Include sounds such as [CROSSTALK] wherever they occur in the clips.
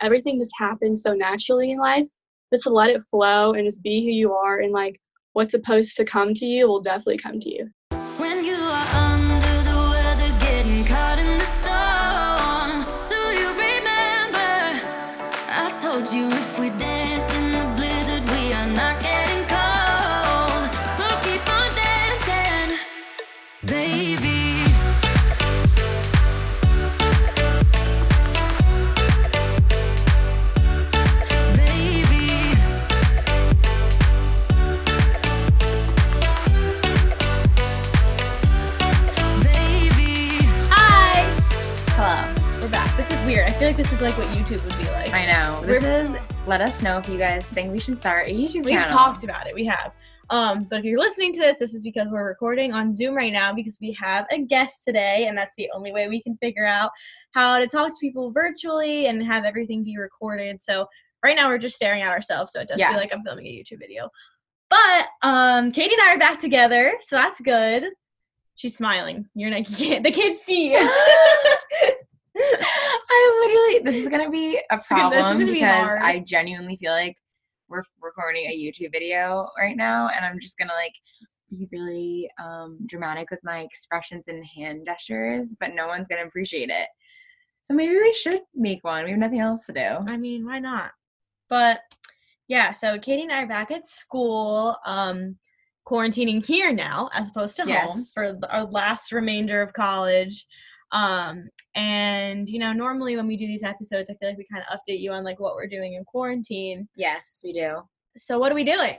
everything just happens so naturally in life. Just to let it flow and just be who you are and like what's supposed to come to you will definitely come to you. When you this is like what YouTube would be like. I know. This We're- is let us know if you guys think we should start a YouTube We've channel. talked about it. We have. Um, but if you're listening to this, this is because we're recording on Zoom right now because we have a guest today, and that's the only way we can figure out how to talk to people virtually and have everything be recorded. So right now we're just staring at ourselves, so it does Yeah. feel like I'm filming a YouTube video. But um, Katie and I are back together, so that's good. She's smiling. You're you [LAUGHS] can't, the kids see you. [LAUGHS] [LAUGHS] [LAUGHS] I literally this is gonna be a gonna- this is problem be because hard. I genuinely feel like we're recording a YouTube video right now and I'm just gonna like be really um dramatic with my expressions and hand gestures, but no one's gonna appreciate it. So maybe we should make one. We have nothing else to do. I mean, why not? But yeah, so Katie and I are back at school, um, quarantining here now as opposed to home for our last remainder of college. Um, and you know, normally when we do these episodes, I feel like we kind of update you on like what we're doing in quarantine. Yes, we do. So what are we doing?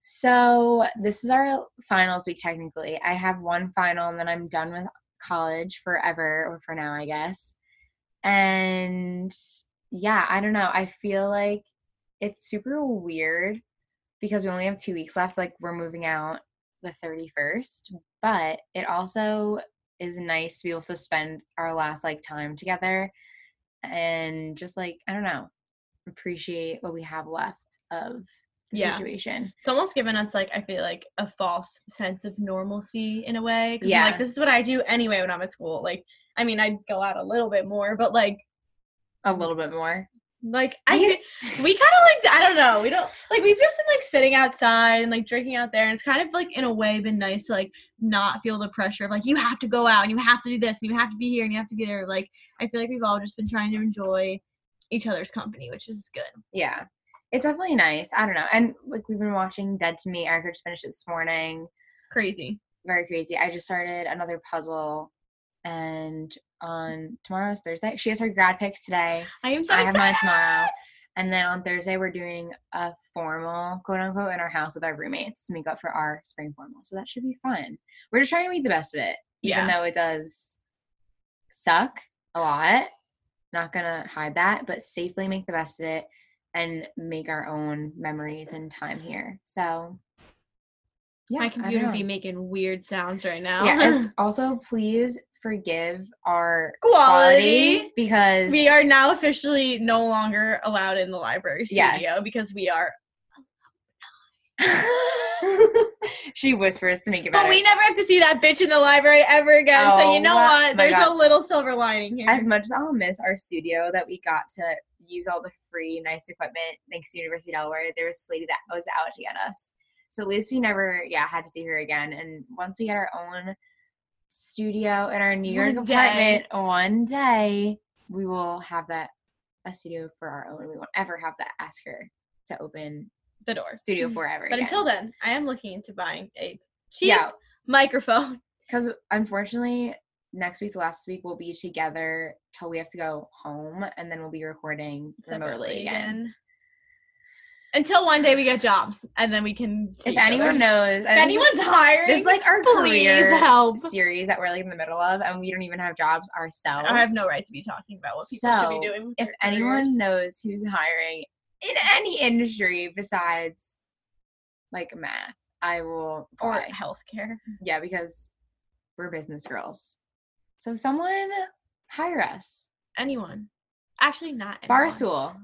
So this is our finals week technically. I have one final and then I'm done with college forever or for now, I guess. And yeah, I don't know. I feel like it's super weird because we only have 2 weeks left like we're moving out the 31st, but it also is nice to be able to spend our last like time together and just like I don't know, appreciate what we have left of the Yeah. situation. It's almost given us like I feel like a false sense of normalcy in a way. I'm Yeah. like this is what I do anyway when I'm at school. Like, I mean, I'd go out a little bit more, but like a little bit more. Like I, We- fe- we kind of like I don't know. We don't like we've just been like sitting outside and like drinking out there, and it's kind of like in a way been nice to like not feel the pressure of like you have to go out and you have to do this and you have to be here and you have to be there. Like I feel like we've all just been trying to enjoy each other's company, which is good. Yeah. It's definitely nice. I don't know. And like we've been watching Dead to Me. Erika just finished it this morning. Crazy. Very crazy. I just started another puzzle and on tomorrow's Thursday. She has her grad pics today. I am so I have mine tomorrow. And then on Thursday we're doing a formal quote unquote in our house with our roommates to make up for our spring formal. So that should be fun. We're just trying to make the best of it. Even Yeah. though it does suck a lot. Not gonna hide that, but safely make the best of it and make our own memories and time here. So yeah, My computer be making weird sounds right now. yeah. It's [LAUGHS] also please forgive our Quality. quality because we are now officially no longer allowed in the library studio Yes. because we are. [LAUGHS] she whispers to make it better. But we never have to see that bitch in the library ever again. so you oh, know Oh what? There's God. a little silver lining here. as much as I'll miss our studio that we got to use all the free nice equipment thanks to University of Delaware, there was this lady that was out to get us. So at least we never, yeah, had to see her again. And once we had our own studio in our New York One day. apartment, one day we will have that a studio for our own. We won't ever have to ask her to open the door. studio forever. But again. until then, I am looking into buying a cheap yeah, microphone. [LAUGHS] because unfortunately next week's last week we'll be together till we have to go home and then we'll be recording remotely again. again. Until one day we get jobs and then we can. If anyone knows if anyone's hiring, this is [LAUGHS] like our please career help. series that we're like in the middle of and we don't even have jobs ourselves I have no right to be talking about what people should be doing. if anyone knows who's hiring in any industry besides like math i will or or healthcare, yeah because we're business girls so someone hire us anyone, actually not anyone. barstool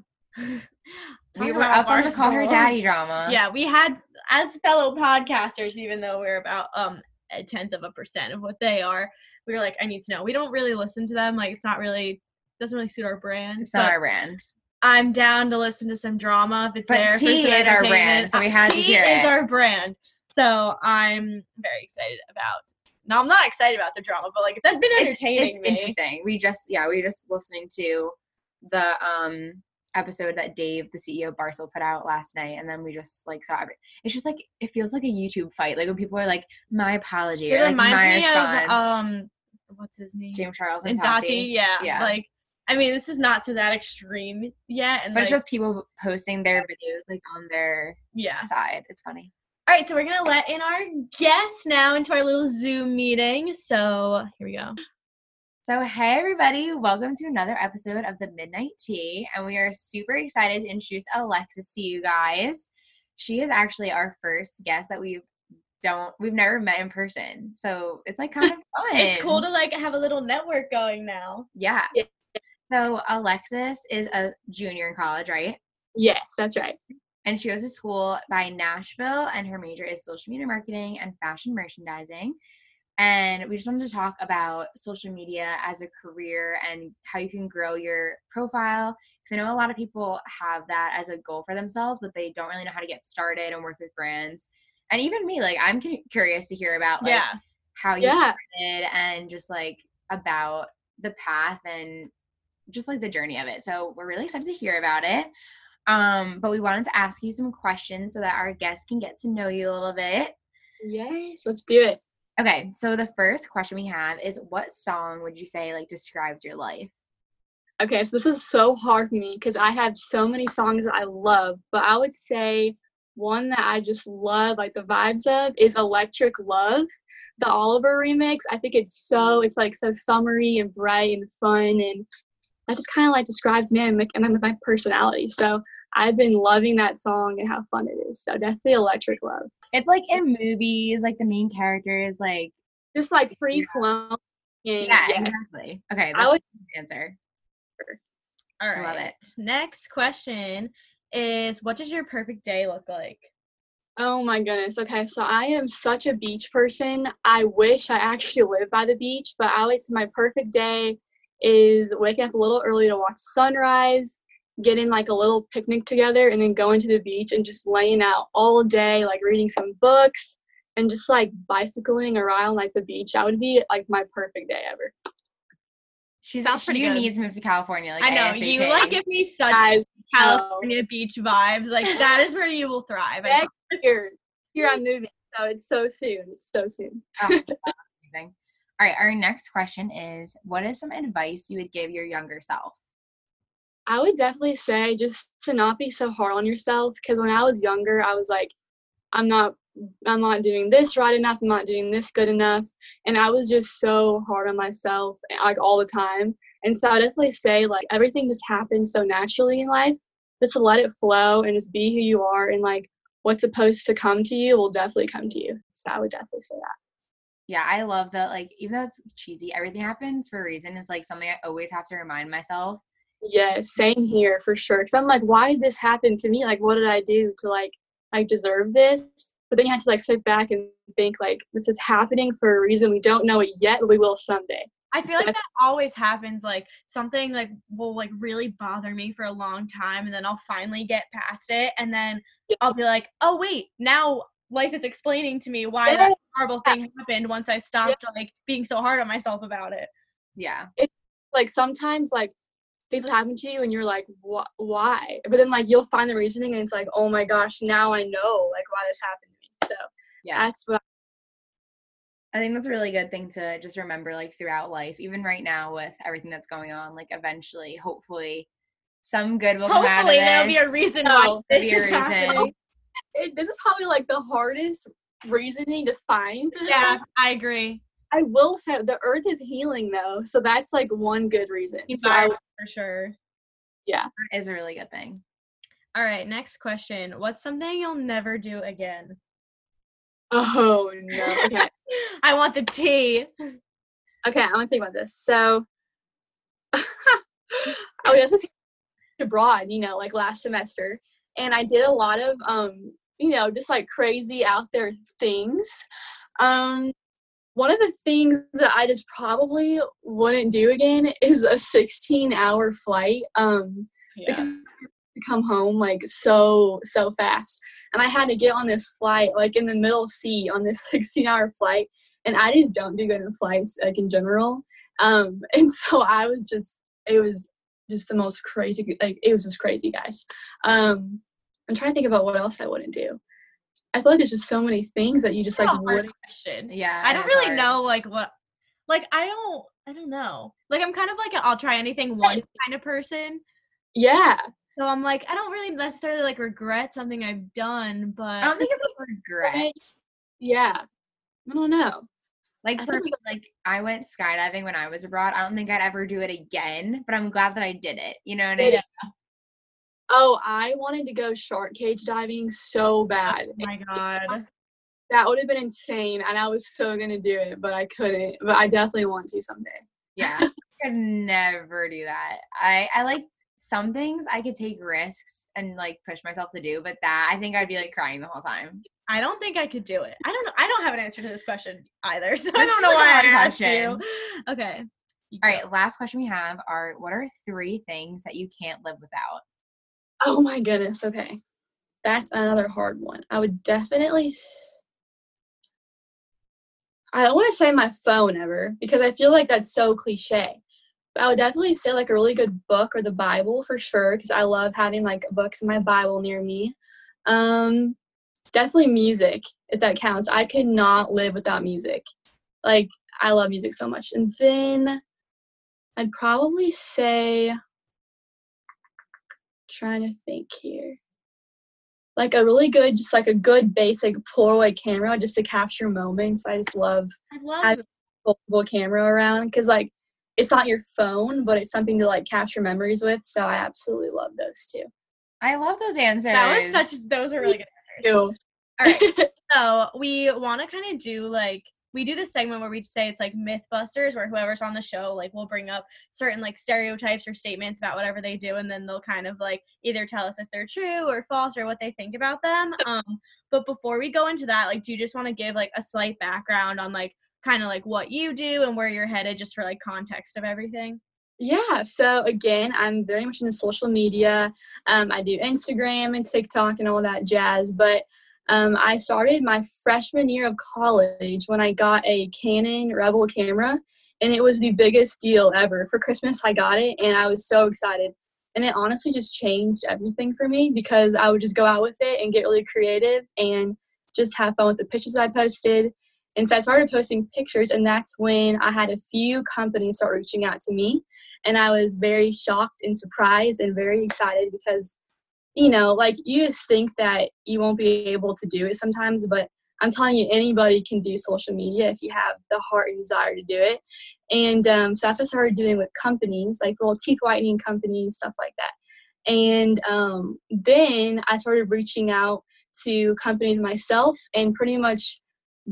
we were up on the call her daddy drama Yeah, we had as fellow podcasters, even though we're about um a tenth of a percent of what they are, we were like, I need to know. We don't really listen to them. Like it's not really doesn't really suit our brand. it's not our brand I'm down to listen to some drama if it's But there. for tea is our brand, so we had to tea hear is it. our brand. So I'm very excited about. No, I'm not excited about the drama, but like it's been It's, entertaining it's me. interesting. We just yeah, we were just listening to the um episode that Dave, the CEO of Barstool, put out last night, and then we just like saw every. It's just like it feels like a YouTube fight. Like when people are like, "My apology," It or like reminds my me response. of um, what's his name? James Charles and, and Tati. Dati. Yeah, Yeah. Like, I mean, this is not to that extreme yet, and But it's just people posting their videos like on their yeah. side. It's funny. All right, so we're gonna let in our guests now into our little Zoom meeting. So here we go. So, hey everybody, welcome to another episode of the Midnight Tea. And we are super excited to introduce Alexis to you guys. She is actually our first guest that we've don't we've never met in person. So it's like kind of [LAUGHS] fun. It's cool to like have a little network going now. Yeah. Yeah. So Alexis is a junior in college, right? Yes, that's right. And she goes to school by Nashville, and her major is social media marketing and fashion merchandising. And we just wanted to talk about social media as a career and how you can grow your profile. Because I know a lot of people have that as a goal for themselves, but they don't really know how to get started and work with brands. And even me, like, I'm curious to hear about like yeah. how you Yeah. started and just like about the path and just like the journey of it. So we're really excited to hear about it. Um, but we wanted to ask you some questions so that our guests can get to know you a little bit. Yes, let's do it. Okay, so the first question we have is what song would you say like describes your life? Okay, so this is so hard for me because I have so many songs that I love, but I would say one that I just love, like the vibes of, is Electric Love, the Oliver remix. I think it's so, it's like so summery and bright and fun, and that just kind of like describes me and my, my personality. So I've been loving that song and how fun it is. So definitely Electric Love. It's like in movies, like the main character is like Just like [LAUGHS] free flowing. Yeah, yeah, exactly. Okay, I would the answer. All I love it. Next question is what does your perfect day look like? Oh my goodness. Okay, so I am such a beach person. I wish I actually lived by the beach, but I would say my perfect day is waking up a little early to watch sunrise, getting like a little picnic together, and then going to the beach and just laying out all day, like reading some books and just like bicycling around like the beach. That would be like my perfect day ever. She's Sounds pretty you good. need to move to California. Like I know you like give me such I California beach vibes. Like that is where you will thrive. I Next year, here I'm moving, so it's so soon. It's so soon. Oh, amazing. All right, our next question is what is some advice you would give your younger self? I would definitely say just to not be so hard on yourself because when I was younger, I was like, I'm not I'm not doing this right enough, I'm not doing this good enough. And I was just so hard on myself eh, like all the time. And so I definitely say like everything just happens so naturally in life. Just to let it flow and just be who you are and like what's supposed to come to you will definitely come to you. So I would definitely say that. Yeah, I love that. Like, even though it's cheesy, everything happens for a reason. It's like something I always have to remind myself. Yeah, same here for sure. Cause I'm like, why did this happen to me? Like, what did I do to like I deserve this? But then you have to like sit back and think like this is happening for a reason. We don't know it yet, but we will someday. I feel like that always happens. Like something like will like really bother me for a long time, and then I'll finally get past it, and then Yeah. I'll be like, "Oh wait, now life is explaining to me why Yeah. that horrible thing happened." Once I stopped like being so hard on myself about it. Yeah. Like sometimes like things will happen to you and you're like, wh- why? But then like you'll find the reasoning and it's like, oh my gosh, now I know like why this happened to me. So Yeah. that's what I think that's a really good thing to just remember, like, throughout life, even right now with everything that's going on. Like, eventually, hopefully, some good will come out of Hopefully, there'll be a reason No, why this be a is reason. happening. [LAUGHS] it, this is probably like the hardest reasoning to find. for this Yeah, I agree. I will say the earth is healing though, so that's like one good reason. So I for sure. Yeah. Is a really good thing. All right, next question. What's something you'll never do again? oh no. Okay. [LAUGHS] I want the tea. okay, I'm gonna think about this. So [LAUGHS] I was just [LAUGHS] abroad, you know, like last semester, and I did a lot of um, you know, just like crazy out there things. Um one of the things that I just probably wouldn't do again is a 16 hour flight. Um Yeah. to come home like so so fast and i had to get on this flight like in the middle seat on this [LAUGHS] 16 hour flight and i just don't do good in flights like in general um [LAUGHS] and so i was just it was just the most crazy like it was just crazy guys um i'm trying to think about what else i wouldn't do i feel like there's just so many things that you just like That's a hard wouldn't question. Yeah. I don't really hard. know like what like I don't I don't know. Like I'm kind of like I'll try anything one kind of person. yeah So I'm like I don't really necessarily like regret something I've done, but I don't think it's [LAUGHS] a regret. yeah i don't know Like I for me, like I went skydiving when I was abroad. I don't think I'd ever do it again, but I'm glad that I did it. You know what I mean? Yeah. Oh i wanted to go shark cage diving so bad oh my god. That would have been insane, and I was so gonna do it, but I couldn't. But I definitely want to someday. Yeah. [LAUGHS] I could never do that. I I like some things I could take risks and like push myself to do, but that I think I'd be like crying the whole time. I don't think I could do it. I don't know. I don't have an answer to this question either. [LAUGHS] So I don't know like why I hard asked question. you. Okay. You All go. right, last question we have are what are three things that you can't live without? Oh my goodness. Okay, that's another hard one. I would definitely. S- I don't want to say my phone ever because I feel like that's so cliche. But I would definitely say like a really good book or the Bible for sure because I love having like books in my Bible near me. Um, definitely music if that counts. I could not live without music. Like I love music so much. And then I'd probably say trying to think here. Like a really good, just like a good basic Polaroid camera just to capture moments. I just love I love I- it. foldable camera around because like it's not your phone, but it's something to like capture memories with. So I absolutely love those too I love those answers. that was such those are really good answers. Ew. All right. [LAUGHS] So we want to kind of do like we do this segment where we say it's like MythBusters, where whoever's on the show like will bring up certain like stereotypes or statements about whatever they do, and then they'll kind of like either tell us if they're true or false or what they think about them. Um, but before we go into that, like, do you just want to give like a slight background on like kind of like what you do and where you're headed, just for like context of everything? Yeah, so again, I'm very much into social media. Um, I do Instagram and TikTok and all that jazz. But um, I started my freshman year of college when I got a Canon Rebel camera, and it was the biggest deal ever. For Christmas, I got it, and I was so excited. And it honestly just changed everything for me because I would just go out with it and get really creative and just have fun with the pictures I posted. And so I started posting pictures, and that's when I had a few companies start reaching out to me and I was very shocked and surprised and very excited because you know like you just think that you won't be able to do it sometimes but I'm telling you anybody can do social media if you have the heart and desire to do it and um, so that's what I started doing with companies like little teeth whitening companies stuff like that and um, then I started reaching out to companies myself and pretty much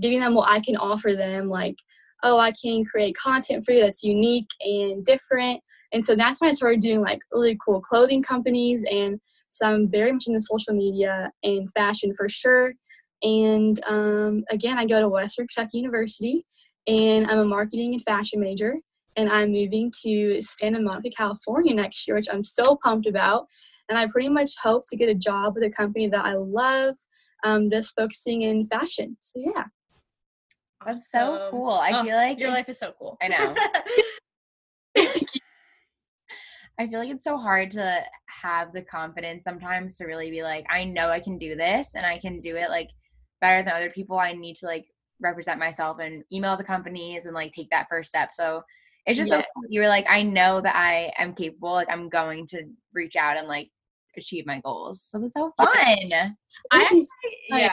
giving them what I can offer them like oh, I can create content for you that's unique and different. And so that's when I started doing like really cool clothing companies. And so I'm very much into social media and fashion for sure. And um, again, I go to Western Kentucky University and I'm a marketing and fashion major. And I'm moving to Santa Monica, California next year, which I'm so pumped about. And I pretty much hope to get a job with a company that I love, um, just focusing in fashion. So, yeah. That's so Awesome. cool. I Oh, feel like your life it's- is so cool. I know. [LAUGHS] I feel like it's so hard to have the confidence sometimes to really be like, I know I can do this and I can do it like better than other people. I need to like represent myself and email the companies and like take that first step. So it's just so cool you were like, I know that I am capable. Like I'm going to reach out and like achieve my goals. So that's so fun. I actually, yeah.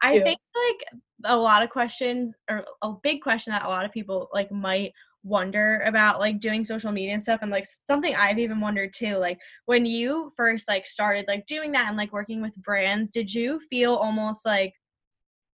I think like a lot of questions or a big question that a lot of people like might wonder about like doing social media and stuff and like something I've even wondered too like when you first like started like doing that and like working with brands did you feel almost like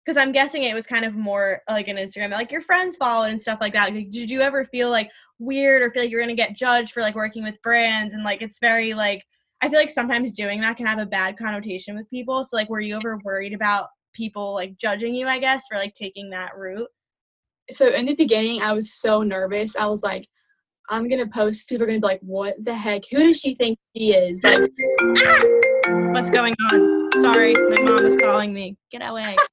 because I'm guessing it was kind of more like an Instagram like your friends followed and stuff like that. Like, did you ever feel like weird or feel like you're gonna get judged for like working with brands and like it's very like I feel like sometimes doing that can have a bad connotation with people. So like were you ever worried about people like judging you, I guess, for like taking that route? So in the beginning i was so nervous i was like I'm gonna post. People are gonna be like, "What the heck? Who does she think she is?" Like, What's going on? Sorry, my mom is calling me. Get away. [LAUGHS]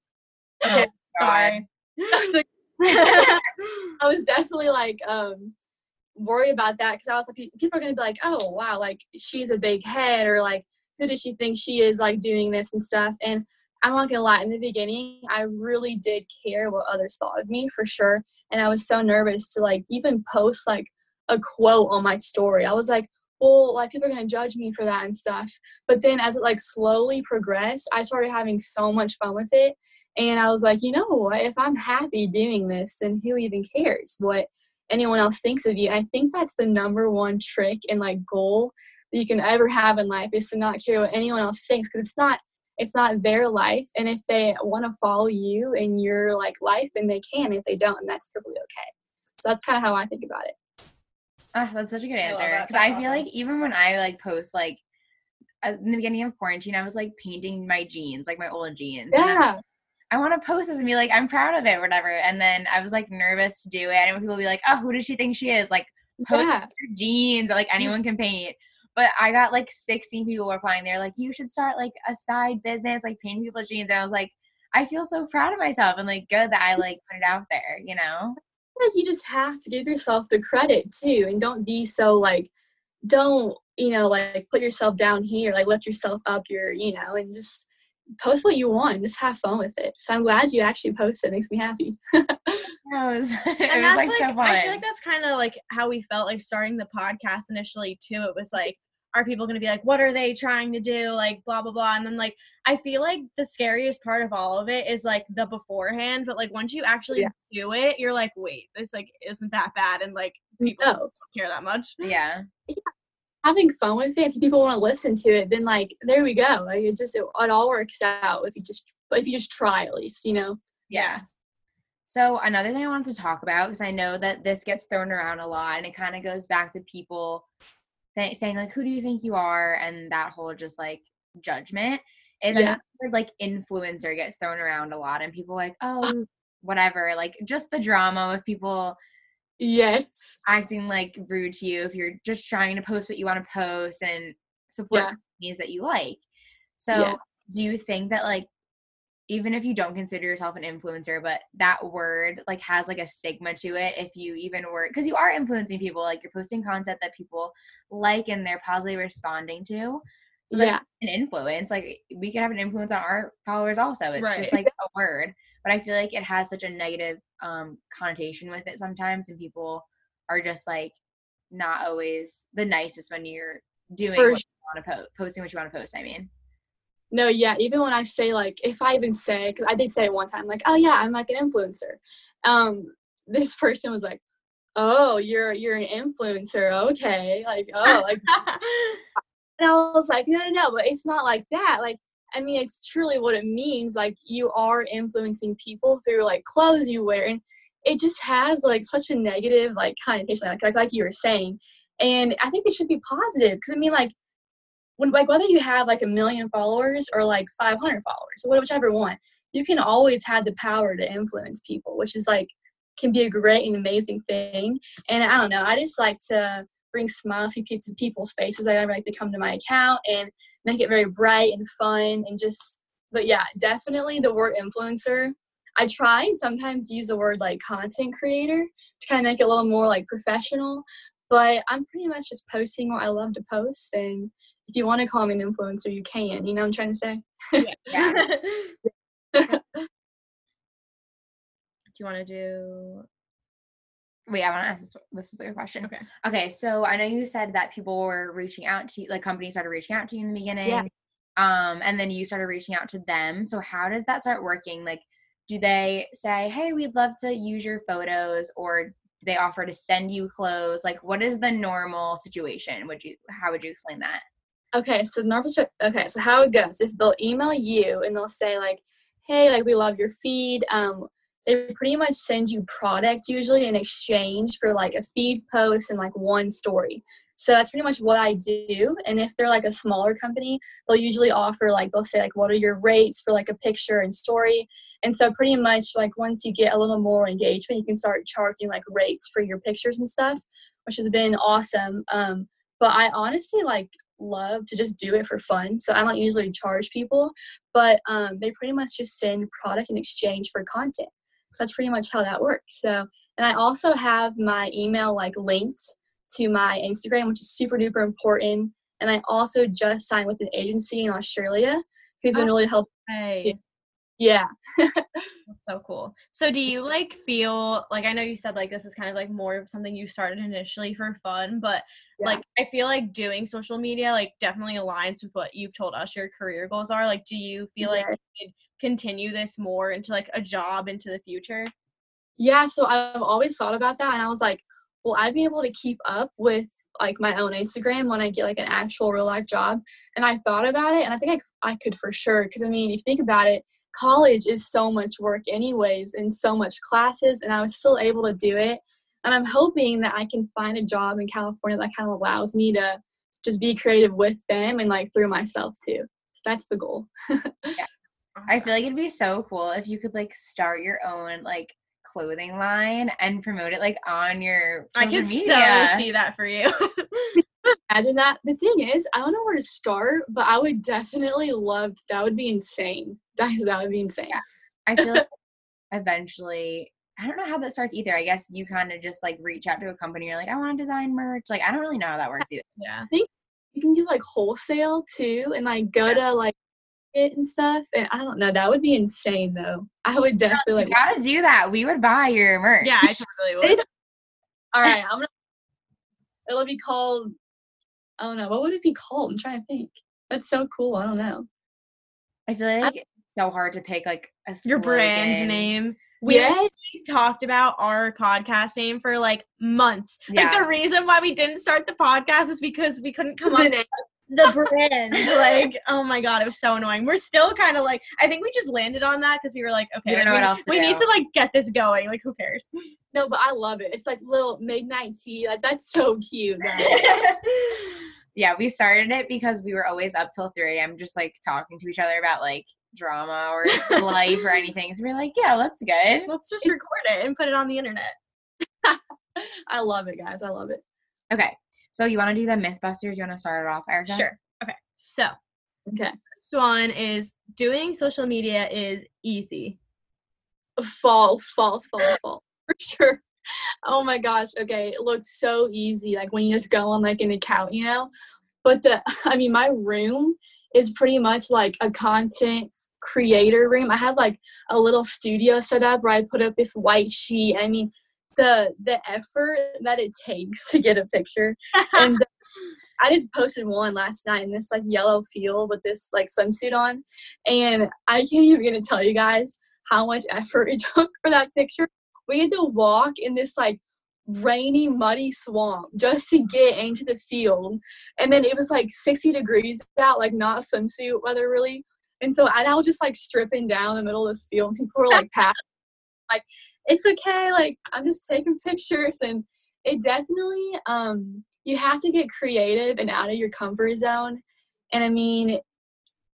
Okay, sorry. [LAUGHS] [LAUGHS] I was definitely like um worried about that because I was like, people are gonna be like, "Oh wow, like she's a big head," or like, "Who does she think she is?" Like doing this and stuff. And I'm not gonna lie, in the beginning, I really did care what others thought of me for sure, and I was so nervous to like even post like a quote on my story. I was like, well, like people are gonna judge me for that and stuff. But then as it like slowly progressed, I started having so much fun with it. And I was like, you know what? If I'm happy doing this, then who even cares what anyone else thinks of you? I think that's the number one trick and like goal that you can ever have in life is to not care what anyone else thinks because it's not it's not their life. And if they want to follow you in your like life, then they can. If they don't, then that's perfectly okay. So that's kind of how I think about it. Ah, that's such a good answer because I That's feel awesome. like even when I like post like in the beginning of quarantine, I was like painting my jeans, like my old jeans. and I- Yeah. I want to post this and be like, I'm proud of it, whatever. And then I was like nervous to do it. And people would be like, Oh, who does she think she is? Like, post Yeah. your jeans, like [LAUGHS] anyone can paint. But I got like 16 people replying. They're like, You should start like a side business, like painting people's jeans. And I was like, I feel so proud of myself and like good that I [LAUGHS] like put it out there, you know? like you just have to give yourself the credit too and don't be so like don't you know like put yourself down here like lift yourself up your you know and just post what you want just have fun with it so i'm glad you actually posted it makes me happy [LAUGHS] It was, [LAUGHS] it and was that's like, like, so fun. I feel like that's kind of like how we felt like starting the podcast initially too. It was like, are people going to be like, what are they trying to do? Like blah blah blah. And then like I feel like the scariest part of all of it is like the beforehand. But like once you actually Yeah. do it, you're like, wait, this like isn't that bad, and like people no don't care that much. yeah. yeah having fun with it if people want to listen to it then like there we go like it just it, it all works out if you just if you just try at least you know Yeah. So another thing I wanted to talk about because I know that this gets thrown around a lot, and it kind of goes back to people th- saying like, "Who do you think you are?" and that whole just like judgment. Is Yeah. word, like influencer gets thrown around a lot, and people like, ah. "Oh, whatever." Like just the drama with people yes acting like rude to you if you're just trying to post what you want to post and support Yeah. companies that you like. So, Yeah. do you think that like even if you don't consider yourself an influencer, but that word like has like a stigma to it if you even were because you are influencing people, like you're posting content that people like and they're positively responding to. So like yeah an influence, like we can have an influence on our followers also. It's just like a word. But I feel like it has such a negative um connotation with it sometimes and people are just like not always the nicest when you're doing For what you want to post posting what you want to post, I mean. No, yeah. Even when I say like, if I even say, because I did say it one time, like, oh yeah, I'm like an influencer. Um, this [LAUGHS] person was like, oh, you're you're an influencer, okay, like oh, [LAUGHS] like, and I was like, no, no, no, but it's not like that. Like, I mean, it's truly what it means. Like, you are influencing people through like clothes you wear, and it just has like such a negative like connotation, like like, like you were saying. And I think it should be positive because I mean, like when like whether you have like a million followers or like 500 followers or whichever one you can always have the power to influence people which is like can be a great and amazing thing. And i don't know i just like to bring smiles to people's faces i like to come to my account and make it very bright and fun and just but yeah definitely the word influencer. I try and sometimes use the word like content creator to kind of make it a little more like professional but i'm pretty much just posting what i love to post and if you want to call me an influencer, you can. You know what I'm trying to say? Yeah. [LAUGHS] do you want to do? Wait, I want to ask this, this was your question. Okay. Okay, so I know you said that people were reaching out to you, like companies started reaching out to you in the beginning. Yeah. Um, and then you started reaching out to them. So how does that start working? Like, do they say, "Hey, we'd love to use your photos," or do they offer to send you clothes? Like, what is the normal situation? Would you, how would you explain that? Okay, so normal. Okay, so how it goes? If they'll email you and they'll say like, "Hey, like we love your feed," um, they pretty much send you product usually in exchange for like a feed post and like one story. So that's pretty much what I do. And if they're like a smaller company, they'll usually offer like they'll say like what are your rates for like a picture and story. And so pretty much like once you get a little more engagement, you can start charging like rates for your pictures and stuff, which has been awesome. Um, but I honestly like love to just do it for fun. So I don't usually charge people, but um, they pretty much just send product in exchange for content. So that's pretty much how that works. So and I also have my email like linked to my Instagram, which is super duper important. And I also just signed with an agency in Australia who's been Oh. really helpful. Hey, Yeah. so cool. So do you like feel like I know you said like this is kind of like more of something you started initially for fun, but Yeah. like I feel like doing social media like definitely aligns with what you've told us your career goals are. Like do you feel like you could continue this more into like a job into the future? Yeah, so I've always thought about that and I was like, will I be able to keep up with like my own Instagram when I get like an actual real life job? And I thought about it and I think I, I could for sure because I mean, if you think about it, college is so much work anyways and so much classes and I was still able to do it. And I'm hoping that I can find a job in California that kind of allows me to just be creative with them and like through myself too. So that's the goal. [LAUGHS] I feel like it'd be so cool if you could like start your own like clothing line and promote it like on your I can media. so see that for you. [LAUGHS] imagine that. The thing is, I don't know where to start, but I would definitely love that would be insane. That is that would be insane. I feel like eventually I don't know how that starts either. I guess you kind of just like reach out to a company. You're like, I want to design merch. Like, I don't really know how that works either. yeah. I think you can do like wholesale too and like go to like it and stuff. And I don't know, that would be insane though. I would definitely You like gotta do that. We would buy your merch. Yeah, I totally would. [LAUGHS] all right, I'm gonna [LAUGHS] it'll be called I don't know, what would it be called? I'm trying to think. That's so cool. I don't know. I feel like it's so hard to pick like a Your brand name. We Yeah. talked about our podcast name for like months. Like the reason why we didn't start the podcast is because we couldn't come The up name. the brand. [LAUGHS] like, oh my god, it was so annoying. We're still kind of like, I think we just landed on that because we were like, okay, We know we, what else to we need to like get this going. Like, who cares? [LAUGHS] No, but I love it. It's like little midnight tea. Like that's so cute. [LAUGHS] yeah, we started it because we were always up till 3 a.m. just like talking to each other about like drama or [LAUGHS] life or anything. So we are like, yeah, that's good. Let's just record it and put it on the internet. [LAUGHS] I love it, guys. I love it. Okay. So you want to do the Mythbusters? You want to start it off, Erika? Sure. Okay. So, mm-hmm. Okay. first one is doing social media is easy. False, false, false, false. [LAUGHS] For sure. Oh my gosh. Okay. It looks so easy. Like when you just go on like an account, you know? But the, I mean, my room is pretty much like a content creator room. I have like a little studio set up where I put up this white sheet. I mean, the the effort that it takes [LAUGHS] to get a picture [LAUGHS] and the- I just posted one last night in this like yellow field with this like swimsuit on, and I can't even gonna tell you guys how much effort [LAUGHS] it took for that picture. We had to walk in this like rainy, muddy swamp just to get into the field, and then it was like 60 degrees out, like not swimsuit weather really. And so I was just like stripping down the middle of this field. People were like passing, like it's okay, like I'm just taking pictures, and it definitely um you have to get creative and out of your comfort zone. And I mean,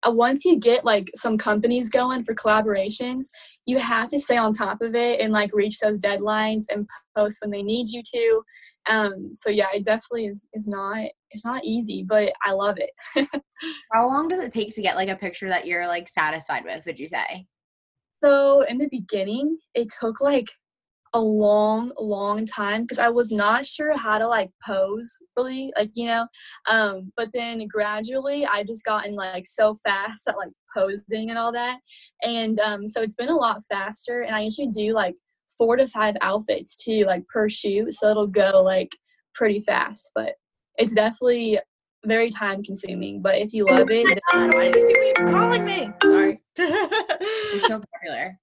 once you get like some companies going for collaborations, you have to stay on top of it and like reach those deadlines and post when they need you to. Um, so yeah, it definitely is, is not it's not easy, but I love it. [LAUGHS] How long does it take to get like a picture that you're like satisfied with, would you say? So in the beginning, it took like a long, long time because I was not sure how to like pose really, like you know. Um, but then gradually, I just gotten like so fast at like posing and all that, and um, so it's been a lot faster. And I usually do like four to five outfits too, like per shoot, so it'll go like pretty fast. But it's definitely very time consuming. But if you love it, then- God, why do these people keep calling me? Sorry. You're so [LAUGHS] popular.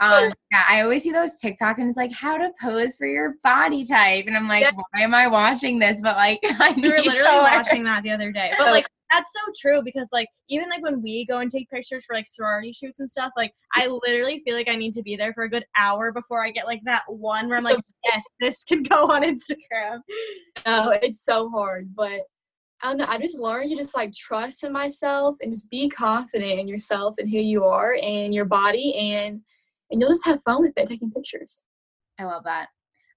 Um, yeah, I always see those TikTok and it's like how to pose for your body type, and I'm like, Yeah. why am I watching this? But like, [LAUGHS] I We were literally watching that the other day. But [LAUGHS] like that's so true because like even like when we go and take pictures for like sorority shoots and stuff, like I literally feel like I need to be there for a good hour before I get like that one where I'm like, yes, this can go on Instagram. No, it's so hard, but I don't know. I just learned to just like trust in myself and just be confident in yourself and who you are and your body, and and you'll just have fun with it, taking pictures. I love that.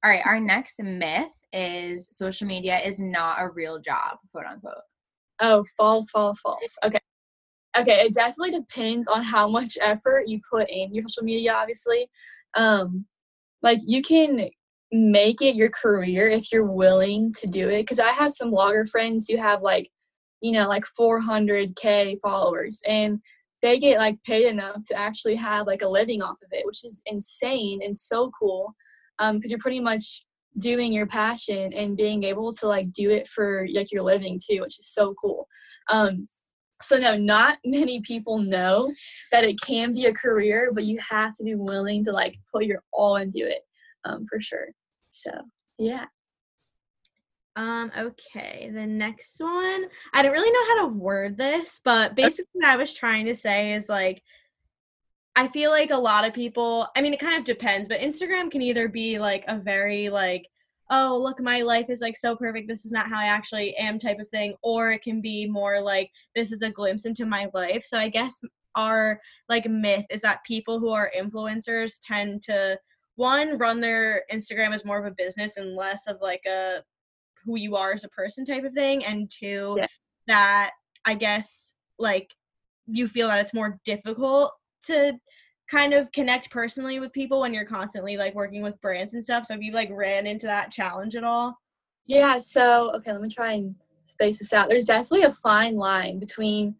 All right, our next myth is social media is not a real job, quote unquote. Oh, false, false, false. Okay. Okay, it definitely depends on how much effort you put in your social media, obviously. Um, like you can make it your career if you're willing to do it. Cause I have some blogger friends who have like, you know, like 400k followers and they get like paid enough to actually have like a living off of it, which is insane and so cool. Um, cause you're pretty much doing your passion and being able to like do it for like your living too, which is so cool. Um, so no, not [LAUGHS] many people know that it can be a career, but you have to be willing to like put your all into it, um, for sure. So yeah, Um, okay, the next one. I don't really know how to word this, but basically what I was trying to say is like I feel like a lot of people, I mean it kind of depends, but Instagram can either be like a very like oh, look my life is like so perfect. This is not how I actually am type of thing, or it can be more like this is a glimpse into my life. So I guess our like myth is that people who are influencers tend to one run their Instagram as more of a business and less of like a who you are as a person type of thing and two Yeah. that i guess like you feel that it's more difficult to kind of connect personally with people when you're constantly like working with brands and stuff so have you like ran into that challenge at all yeah. So okay, let me try and space this out. There's definitely a fine line between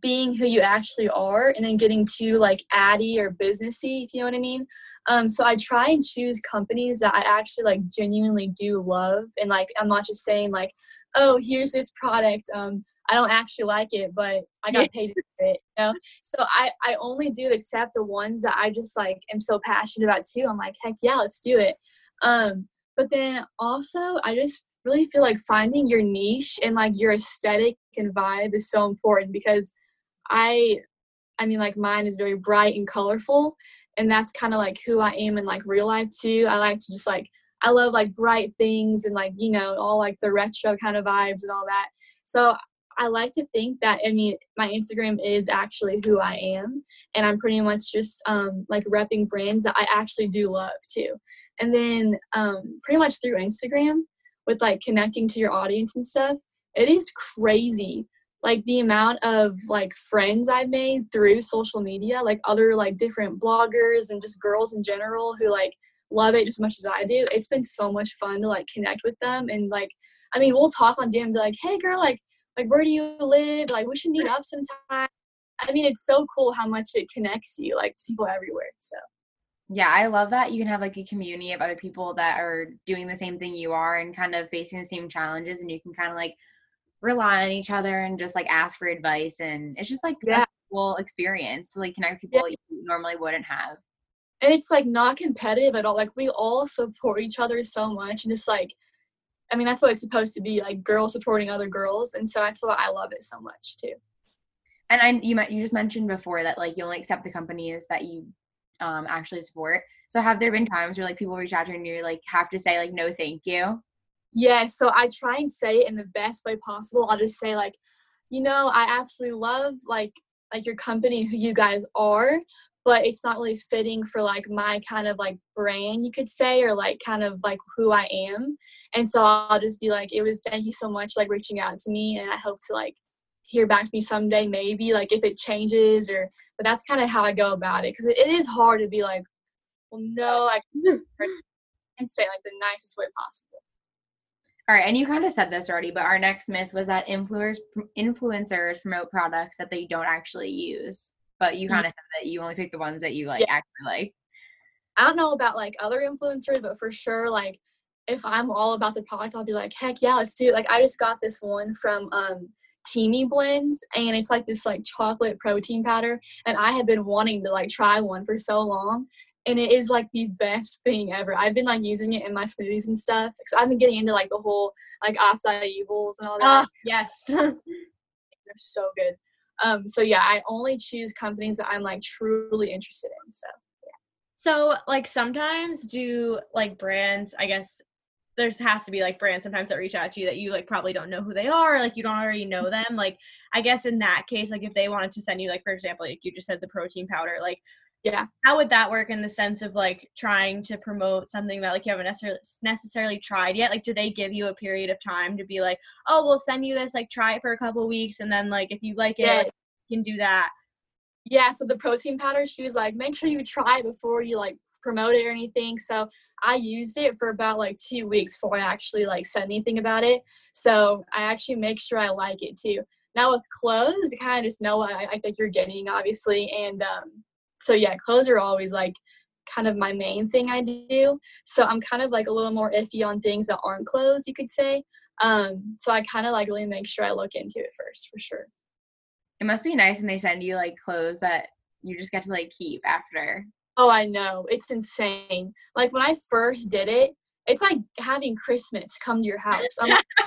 being who you actually are and then getting too like addy or businessy, if you know what I mean. Um, so I try and choose companies that I actually like genuinely do love, and like I'm not just saying like, oh, here's this product. Um, I don't actually like it, but I got paid for it. You know? So I I only do accept the ones that I just like am so passionate about too. I'm like, heck yeah, let's do it. Um, but then also I just really feel like finding your niche and like your aesthetic and vibe is so important because I I mean like mine is very bright and colorful and that's kind of like who I am in like real life too. I like to just like I love like bright things and like you know all like the retro kind of vibes and all that. So I like to think that I mean my Instagram is actually who I am and I'm pretty much just um like repping brands that I actually do love too. And then um pretty much through Instagram with like connecting to your audience and stuff, it is crazy like the amount of like friends I've made through social media, like other like different bloggers and just girls in general who like love it as much as I do. It's been so much fun to like connect with them and like I mean we'll talk on DM and be like, hey girl, like like where do you live? Like we should meet up sometime. I mean it's so cool how much it connects you like to people everywhere. So Yeah, I love that you can have like a community of other people that are doing the same thing you are and kind of facing the same challenges, and you can kind of like rely on each other and just like ask for advice, and it's just like Yeah. a cool experience to like connect with people you normally wouldn't have. and it's like not competitive at all. Like we all support each other so much, and it's like, I mean, that's what it's supposed to be, like girls supporting other girls, and so that's why I love it so much too. And I you might you just mentioned before that like you only accept the companies that you um actually support. So have there been times where like people reach out to you and you like have to say like no thank you? Yeah, so I try and say it in the best way possible. I'll just say like, you know, I absolutely love like like your company, who you guys are, but it's not really fitting for like my kind of like brand, you could say, or like kind of like who I am. And so I'll just be like, it was thank you so much like reaching out to me, and I hope to like hear back from me someday, maybe like if it changes or. But that's kind of how I go about it because it, it is hard to be like, well, no, I and [LAUGHS] say like the nicest way possible. All right, and you kind of said this already, but our next myth was that influencers influencers promote products that they don't actually use. But you kind of said that you only pick the ones that you like Yeah. actually like. I don't know about like other influencers, but for sure, like if I'm all about the product, I'll be like, heck yeah, let's do it. Like I just got this one from um Teami blends, and it's like this like chocolate protein powder. And I have been wanting to like try one for so long, and it is like the best thing ever. I've been like using it in my smoothies and stuff because I've been getting into like the whole like acai bowls and all that. Ah, yes. [LAUGHS] They're so good. Um, so yeah, I only choose companies that I'm like truly interested in. So yeah. So like sometimes do like brands, I guess there's has to be like brands sometimes that reach out to you that you like probably don't know who they are, like you don't already know them. Like I guess in that case, like if they wanted to send you like for example, like you just said the protein powder, like yeah. how would that work in the sense of like trying to promote something that like you haven't necessarily necessarily tried yet? Like do they give you a period of time to be like, oh we'll send you this, like try it for a couple weeks and then like if you like it, Yeah. like, you can do that. yeah, so the protein powder, she was like, make sure you try it before you like promote it or anything. So I used it for about like two weeks before I actually like said anything about it. So I actually make sure I like it too. Now with clothes, you kind of just know what I, I think you're getting, obviously. And um, so yeah, clothes are always like kind of my main thing I do. So I'm kind of like a little more iffy on things that aren't clothes, you could say. Um, so I kind of like really make sure I look into it first for sure. It must be nice when they send you like clothes that you just get to like keep after. Oh, I know. It's insane. Like when I first did it, it's like having Christmas come to your house. I'm like, [LAUGHS]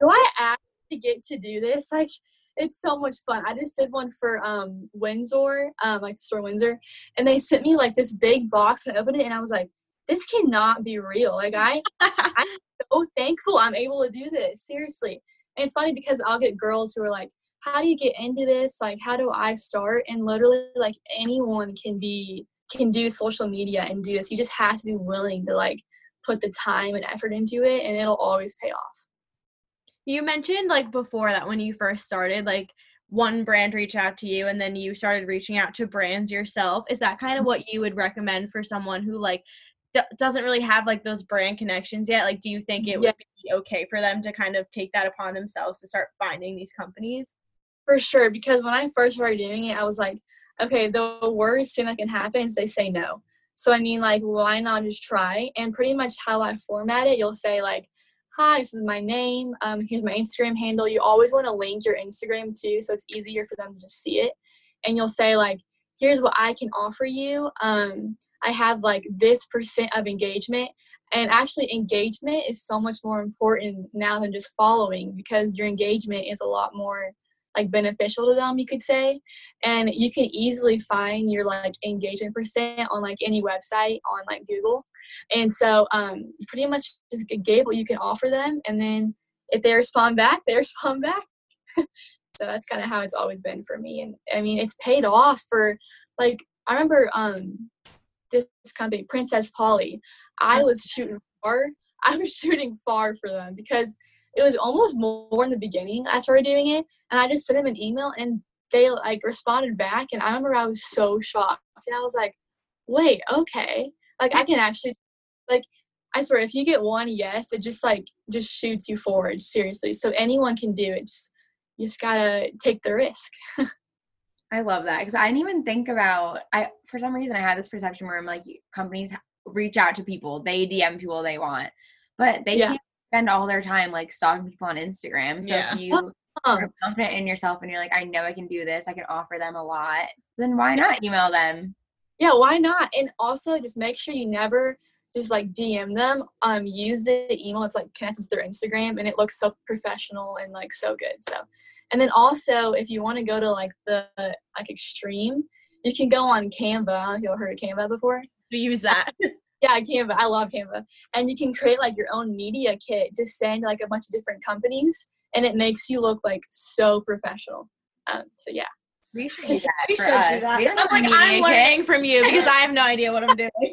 do I actually get to do this? Like, it's so much fun. I just did one for um Windsor, um, like store Windsor, and they sent me like this big box and I opened it and I was like, this cannot be real. Like I [LAUGHS] I'm so thankful I'm able to do this. Seriously. And it's funny because I'll get girls who are like, How do you get into this? Like, how do I start? And literally like anyone can be can do social media and do this. You just have to be willing to like put the time and effort into it and it'll always pay off. You mentioned like before that when you first started, like one brand reached out to you and then you started reaching out to brands yourself. Is that kind of mm-hmm. what you would recommend for someone who like d- doesn't really have like those brand connections yet? Like, do you think it Yeah. would be okay for them to kind of take that upon themselves to start finding these companies? For sure, because when I first started doing it, I was like, okay, the worst thing that can happen is they say no. So I mean, like, why not just try? And pretty much how I format it, you'll say like, "Hi, this is my name. Um, here's my Instagram handle." You always want to link your Instagram too, so it's easier for them to just see it. And you'll say like, "Here's what I can offer you. Um, I have like this percent of engagement." And actually, engagement is so much more important now than just following because your engagement is a lot more like beneficial to them you could say and you can easily find your like engagement percent on like any website on like google and so um pretty much just gave what you can offer them and then if they respond back they [LAUGHS] respond back. So that's kind of how it's always been for me and i mean it's paid off for like i remember um this company princess polly. I was shooting far [LAUGHS] i was shooting far for them because it was almost more in the beginning i started doing it and I just sent them an email and they like responded back and I remember I was so shocked and I was like, wait, okay. Like I can actually like I swear if you get one yes, it just like just shoots you forward, seriously. So anyone can do it. Just you just gotta take the risk. [LAUGHS] I love that because I didn't even think about. I for some reason I had this perception where I'm like companies reach out to people, they DM people they want, but they Yeah. can't spend all their time like stalking people on Instagram. So Yeah. if you Huh. are confident in yourself and you're like, I know I can do this, I can offer them a lot, then why not email them? Yeah, why not? And also just make sure you never just like DM them. Um, use the email. It's like connected to their Instagram, and it looks so professional and like so good. So, and then also if you want to go to like the like extreme, you can go on Canva. I don't know if you've heard of Canva before. To use that. [LAUGHS] Yeah, Canva. I love Canva. And you can create like your own media kit to send like a bunch of different companies, and it makes you look like so professional. Um, so yeah. We should do that We for should us. do that. We don't I'm like, I'm learning from you because I have no idea what I'm doing. [LAUGHS]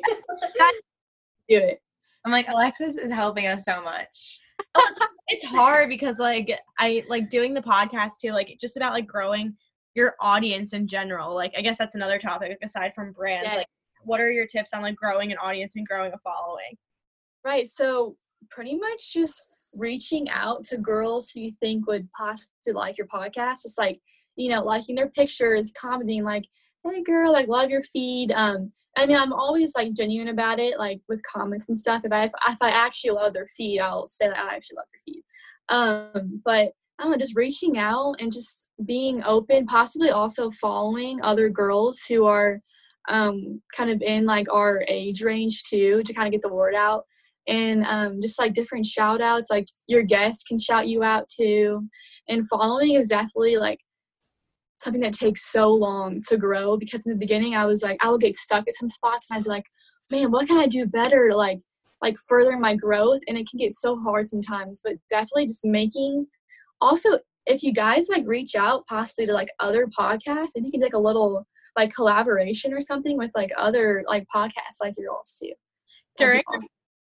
Do it. I'm like, Alexis is helping us so much. Oh, it's hard because like I like doing the podcast too, like just about like growing your audience in general. Like I guess that's another topic aside from brands. Yeah. Like what are your tips on like growing an audience and growing a following? Right. So pretty much just reaching out to girls who you think would possibly like your podcast. Just like, you know, liking their pictures, commenting like, hey girl, like love your feed. Um, I mean, I'm always like genuine about it, like with comments and stuff. If I if I actually love their feed, I'll say that I actually love their feed. Um, but I don't know, just reaching out and just being open, possibly also following other girls who are um, kind of in like our age range too to kind of get the word out. And um, just like different shout outs, like your guests can shout you out too. And following is definitely like something that takes so long to grow because in the beginning I was like, I would get stuck at some spots and I'd be like, man, what can I do better to like like further my growth? And it can get so hard sometimes, but definitely just making also if you guys like reach out possibly to like other podcasts, if you can take a little like collaboration or something with like other like podcasts like yours too. During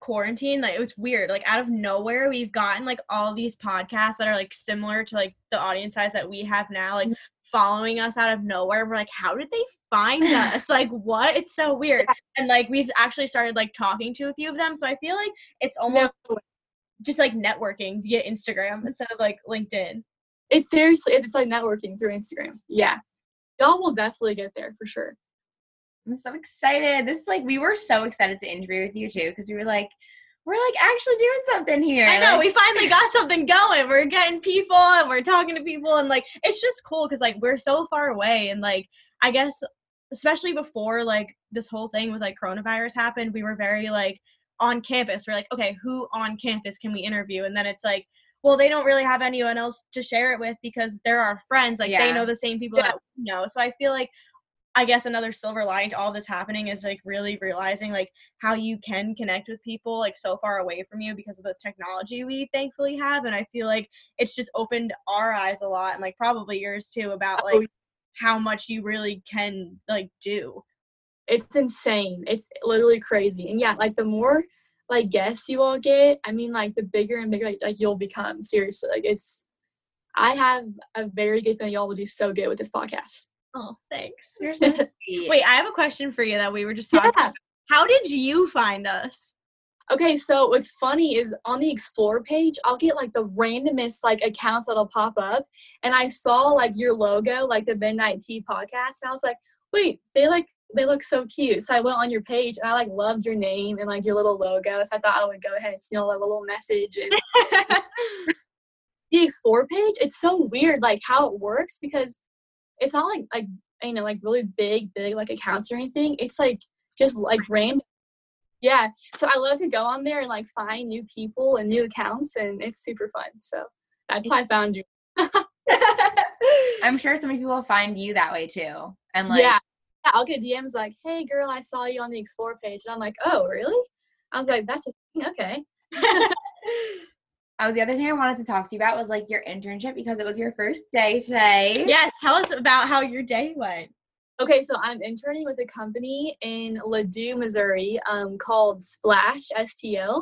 quarantine, like it was weird. Like out of nowhere, we've gotten like all these podcasts that are like similar to like the audience size that we have now, like mm-hmm. Following us out of nowhere. We're like, how did they find us? [LAUGHS] like what? It's so weird. And like we've actually started like talking to a few of them. So I feel like it's almost No, just like networking via Instagram instead of like LinkedIn. it seriously is. It's like networking through Instagram. Yeah. Y'all will definitely get there for sure. I'm so excited. This is like we were so excited to interview with you too because we were like, we're like actually doing something here. I know Like, we finally got [LAUGHS] something going. We're getting people and we're talking to people and like it's just cool because like we're so far away and like I guess especially before like this whole thing with like coronavirus happened, we were very like on campus. We're like, okay, who on campus can we interview? And then it's like, well, they don't really have anyone else to share it with because they're our friends. Like they know the same people Yeah. that we know. So I feel like I guess another silver lining to all this happening is like really realizing like how you can connect with people like so far away from you because of the technology we thankfully have and I feel like it's just opened our eyes a lot and like probably yours too about Oh, like how much you really can like do. It's insane. It's literally crazy. And yeah, like the more like guests you all get, I mean like the bigger and bigger like, like you'll become. Seriously. Like it's I have a very good feeling y'all will do so good with this podcast. Oh, thanks. You're so [LAUGHS] sweet. Wait, I have a question for you that we were just talking Yeah. about. How did you find us? Okay, so what's funny is on the explore page, I'll get like the randomest like accounts that'll pop up, and I saw like your logo, like the Midnight Tea podcast, and I was like, wait, they like they look so cute. So I went on your page and I like loved your name and like your little logo. So I thought I would go ahead and steal a little message. And [LAUGHS] [LAUGHS] the explore page, it's so weird like how it works because it's not like like you know like really big big like accounts or anything. It's like just like random. Yeah, so I love to go on there and like find new people and new accounts, and it's super fun. So that's how I found you. [LAUGHS] I'm sure so many people will find you that way too. And like, yeah. yeah, I'll get DMs like, "Hey, girl, I saw you on the explore page," and I'm like, "Oh, really?" I was like, "That's a thing? okay." [LAUGHS] [LAUGHS] oh, the other thing I wanted to talk to you about was like your internship because it was your first day today. yes, tell us about how your day went. Okay, so I'm interning with a company in Ladue, Missouri, um, called Splash STL,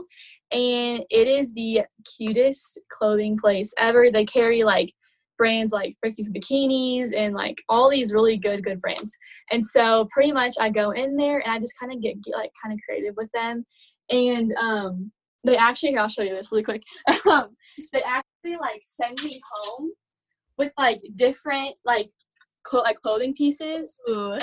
and it is the cutest clothing place ever. They carry like brands like Ricky's Bikinis and like all these really good, good brands. And so pretty much I go in there and I just kind of get, get like kind of creative with them, and um, they actually here I'll show you this really quick. [LAUGHS] um, they actually like send me home with like different like like clothing pieces Ooh.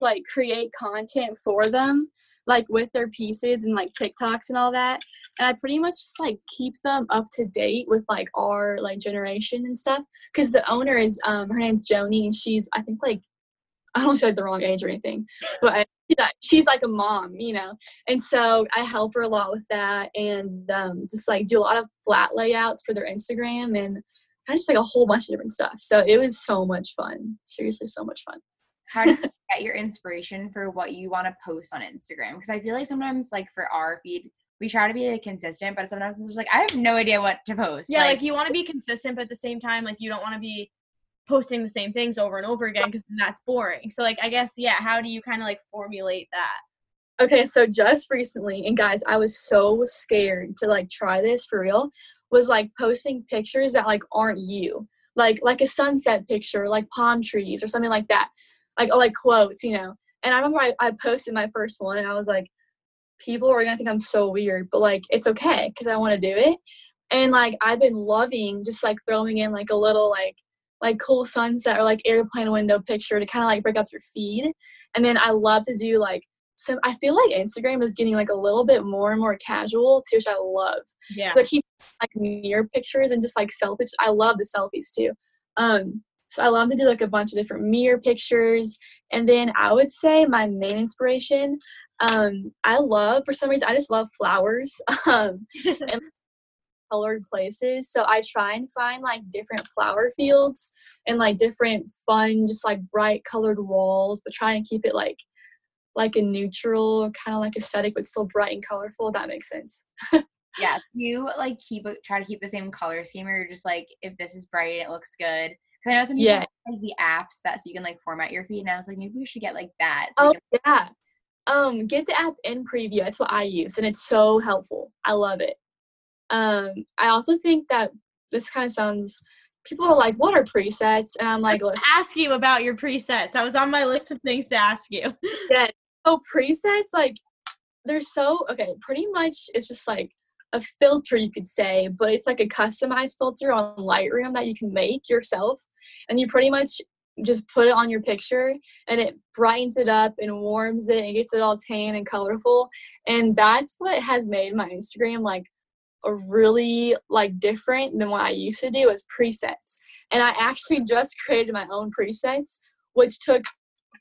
like create content for them like with their pieces and like TikToks and all that. And I pretty much just like keep them up to date with like our like generation and stuff. Cause the owner is um her name's Joni and she's I think like I don't say like the wrong age or anything, but I, yeah, she's like a mom, you know. And so I help her a lot with that and um just like do a lot of flat layouts for their Instagram and I just like a whole bunch of different stuff. So it was so much fun. Seriously, so much fun. How do you [LAUGHS] get your inspiration for what you want to post on Instagram? Because I feel like sometimes, like for our feed, we try to be like, consistent, but sometimes it's just like I have no idea what to post. Yeah, like, you want to be consistent, but at the same time, like you don't want to be posting the same things over and over again because that's boring. So like I guess yeah, how do you kind of like formulate that? Okay, so just recently, and guys, I was so scared to like try this for real. Was like posting pictures that like aren't you, like like a sunset picture, like palm trees or something like that, like or like quotes, you know. And I remember I, I posted my first one, and I was like, people are gonna think I'm so weird, but like it's okay because I want to do it. And like I've been loving just like throwing in like a little like like cool sunset or like airplane window picture to kind of like break up your feed. And then I love to do like some I feel like Instagram is getting like a little bit more and more casual too, which I love. Yeah. So I keep like mirror pictures and just like selfies. I love the selfies too. Um, so I love to do like a bunch of different mirror pictures. And then I would say my main inspiration, um, I love for some reason I just love flowers. [LAUGHS] Um, and colored places. So I try and find like different flower fields and like different fun, just like bright colored walls, but try and keep it like like a neutral kind of like aesthetic but still bright and colorful that makes sense Yeah, you like keep it, try to keep the same color scheme, or you're just like, if this is bright, it looks good. Because I know some people Yeah. have, like the apps that so you can like format your feed, and I was like, maybe we should get like that. So oh you yeah um get the app in preview that's what i use and it's so helpful i love it um i also think that this kind of sounds people are like what are presets and i'm like listen ask you about your presets. I was on my list of things to ask you. yeah oh presets like they're so okay pretty much it's just like a filter you could say but it's like a customized filter on lightroom that you can make yourself and you pretty much just put it on your picture and it brightens it up and warms it and gets it all tan and colorful and that's what has made my instagram like really like different than what i used to do is presets and i actually just created my own presets which took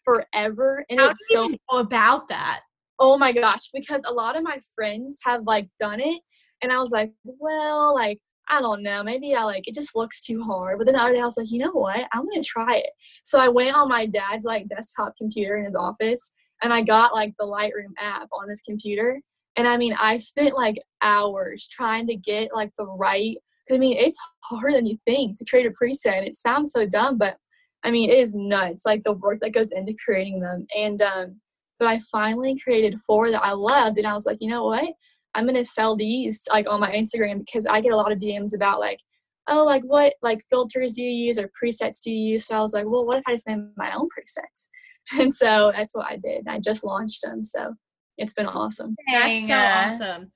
forever and How it's you so about that? Oh my gosh, because a lot of my friends have like done it and I was like, well, like I don't know, maybe I like it just looks too hard. But then the other day I was like, you know what? I'm gonna try it. So I went on my dad's like desktop computer in his office and I got like the Lightroom app on his computer. And I mean, I spent like hours trying to get like the right. Cause I mean, it's harder than you think to create a preset. It sounds so dumb, but I mean, it is nuts. Like the work that goes into creating them. And um, but I finally created four that I loved, and I was like, you know what? I'm gonna sell these like on my Instagram because I get a lot of DMs about like, oh, like what like filters do you use or presets do you use? So I was like, well, what if I just made my own presets? [LAUGHS] And so that's what I did. I just launched them, so it's been awesome. That's so uh, awesome.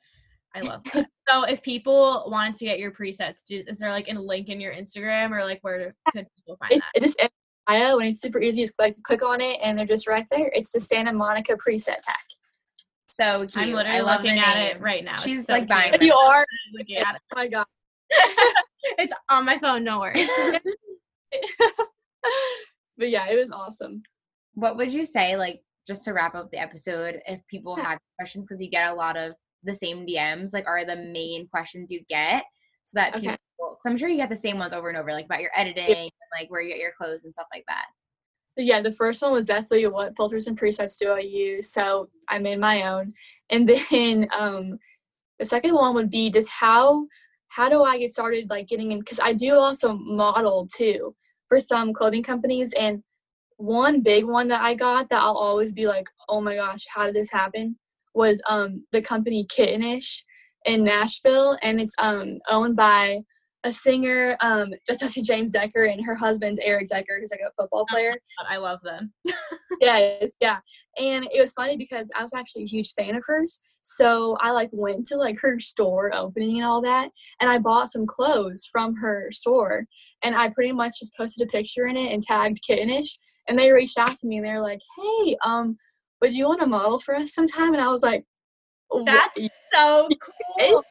I love [LAUGHS] that. so if people want to get your presets, do, is there like a link in your Instagram or like where could people find It, that? it just in bio and it's super easy. Just like click on it and they're just right there. It's the Santa Monica preset pack. So cute. I'm literally I love looking at name. it right now. She's, so like, buying cute. And you are. Looking at it. Oh my god. [LAUGHS] [LAUGHS] it's on my phone. No worries. but yeah, it was awesome. What would you say, like, just to wrap up the episode, if people Yeah. have questions, because you get a lot of the same DMs, like, are the main questions you get so that Okay. people, because I'm sure you get the same ones over and over, like about your editing and like where you get your clothes and stuff like that. So yeah, the first one was definitely what filters and presets do I use. So I made my own, and [LAUGHS] then um, the second one would be just how how do I get started like getting in? Because I do also model too for some clothing companies, and one big one that I got that I'll always be like, oh my gosh, how did this happen? Was um the company Kittenish in Nashville, and it's um owned by a singer, um, that's actually James Decker, and her husband's Eric Decker, who's like a football player. I love them. [LAUGHS] yes, yeah. And it was funny because I was actually a huge fan of hers. So I like went to like her store opening and all that, and I bought some clothes from her store. And I pretty much just posted a picture in it and tagged Kittenish. And they reached out to me and they're like, "Hey, um, would you want to model for us sometime?" And I was like, "Wha- That's so cool.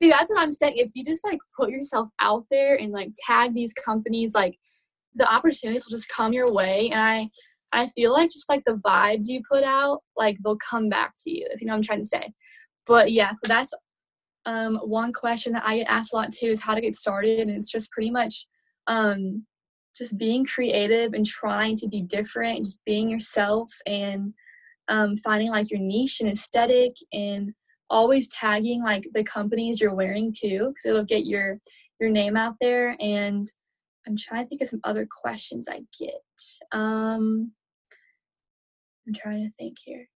See, that's what I'm saying. If you just like put yourself out there and like tag these companies, like the opportunities will just come your way. And I, I feel like just like the vibes you put out, like they'll come back to you. If you know what I'm trying to say. But yeah, so that's um one question that I get asked a lot too is how to get started, and it's just pretty much um just being creative and trying to be different, just being yourself and um, finding like your niche and aesthetic and always tagging like the companies you're wearing too because it'll get your your name out there. And i'm trying to think of some other questions i get. Um i'm trying to think here.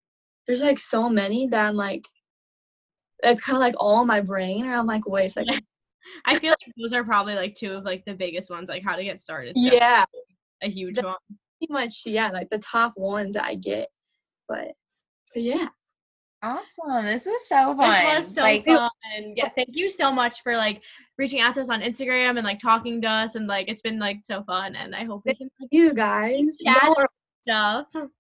There's like so many that i'm like it's kind of like all in my brain or i'm like wait a second I feel like those are probably like two of like the biggest ones, like how to get started. So yeah a huge The- one. pretty much yeah like the top ones i get but but yeah Awesome. This was so fun. This was so like, fun. Um, yeah, thank you so much for like reaching out to us on Instagram and like talking to us and like it's been like so fun and I hope we can like you guys Yeah. y'all are stuff. [LAUGHS]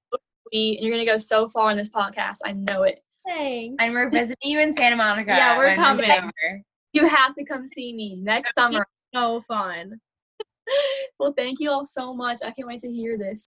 sweet, and you're gonna go so far in this podcast. I know it. Thanks. And we're visiting you in Santa Monica. Yeah, we're when coming. December. You have to come see me next summer. so fun. [LAUGHS] Well, thank you all so much. I can't wait to hear this.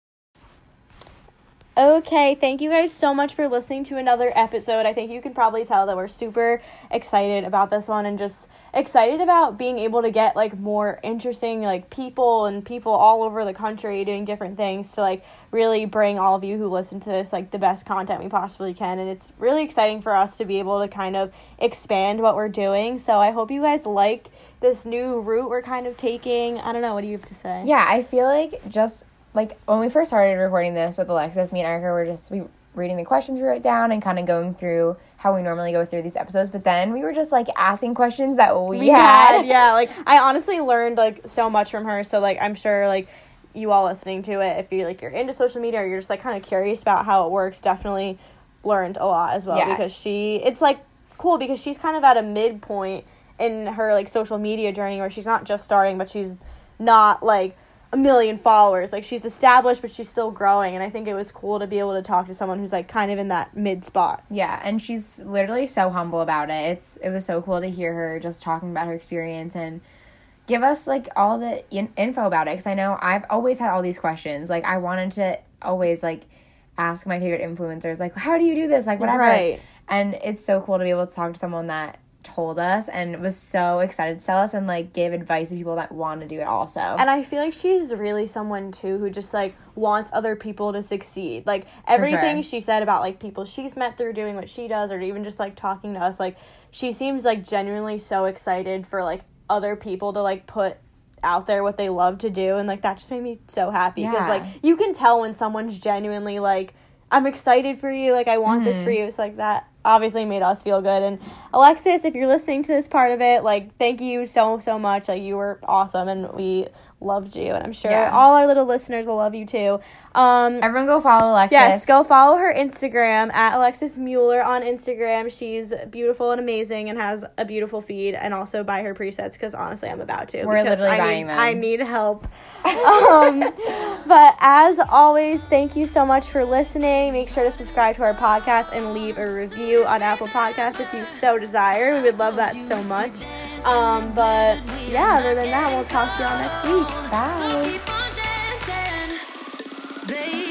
Okay, thank you guys so much for listening to another episode. I think you can probably tell that we're super excited about this one and just excited about being able to get like more interesting like people and people all over the country doing different things to like really bring all of you who listen to this like the best content we possibly can and it's really exciting for us to be able to kind of expand what we're doing. So I hope you guys like this new route we're kind of taking. I don't know, what do you have to say? Yeah, I feel like just like when we first started recording this with Alexis, me and Erika were just we reading the questions we wrote down and kind of going through how we normally go through these episodes. But then we were just like asking questions that we, we had. had [LAUGHS] yeah like i honestly learned like so much from her so like i'm sure like you all listening to it if you like you're into social media or you're just like kind of curious about how it works definitely learned a lot as well Yeah. because she it's like cool because she's kind of at a midpoint in her like social media journey where she's not just starting but she's not like a million followers like she's established but she's still growing and i think it was cool to be able to talk to someone who's like kind of in that mid spot Yeah, and she's literally so humble about it. It's it was so cool to hear her just talking about her experience and give us like all the in- info about it because I know I've always had all these questions. Like I wanted to always like ask my favorite influencers like how do you do this? Like whatever. Right. And it's so cool to be able to talk to someone that told us and was so excited to tell us and like give advice to people that want to do it also. And I feel like she's really someone too who just like wants other people to succeed. Like everything sure. she said about like people she's met through doing what she does or even just like talking to us like she seems like genuinely so excited for like other people to like put out there what they love to do and like that just made me so happy because Yeah. like you can tell when someone's genuinely like I'm excited for you like I want this for mm-hmm. you it's like that obviously made us feel good. And Alexis if you're listening to this part of it like thank you so so much. Like you were awesome and we loved you. And I'm sure Yeah. all our little listeners will love you too um Everyone go follow Alexis. Yes, go follow her Instagram at Alexis Mueller on Instagram. She's beautiful and amazing and has a beautiful feed. And also buy her presets because honestly, I'm about to. We're literally I buying need, them. I need help. um, but as always, thank you so much for listening. Make sure to subscribe to our podcast and leave a review on Apple Podcasts if you so desire. We would love that so much. Um, but yeah, other than that, we'll talk to y'all next week. Bye baby.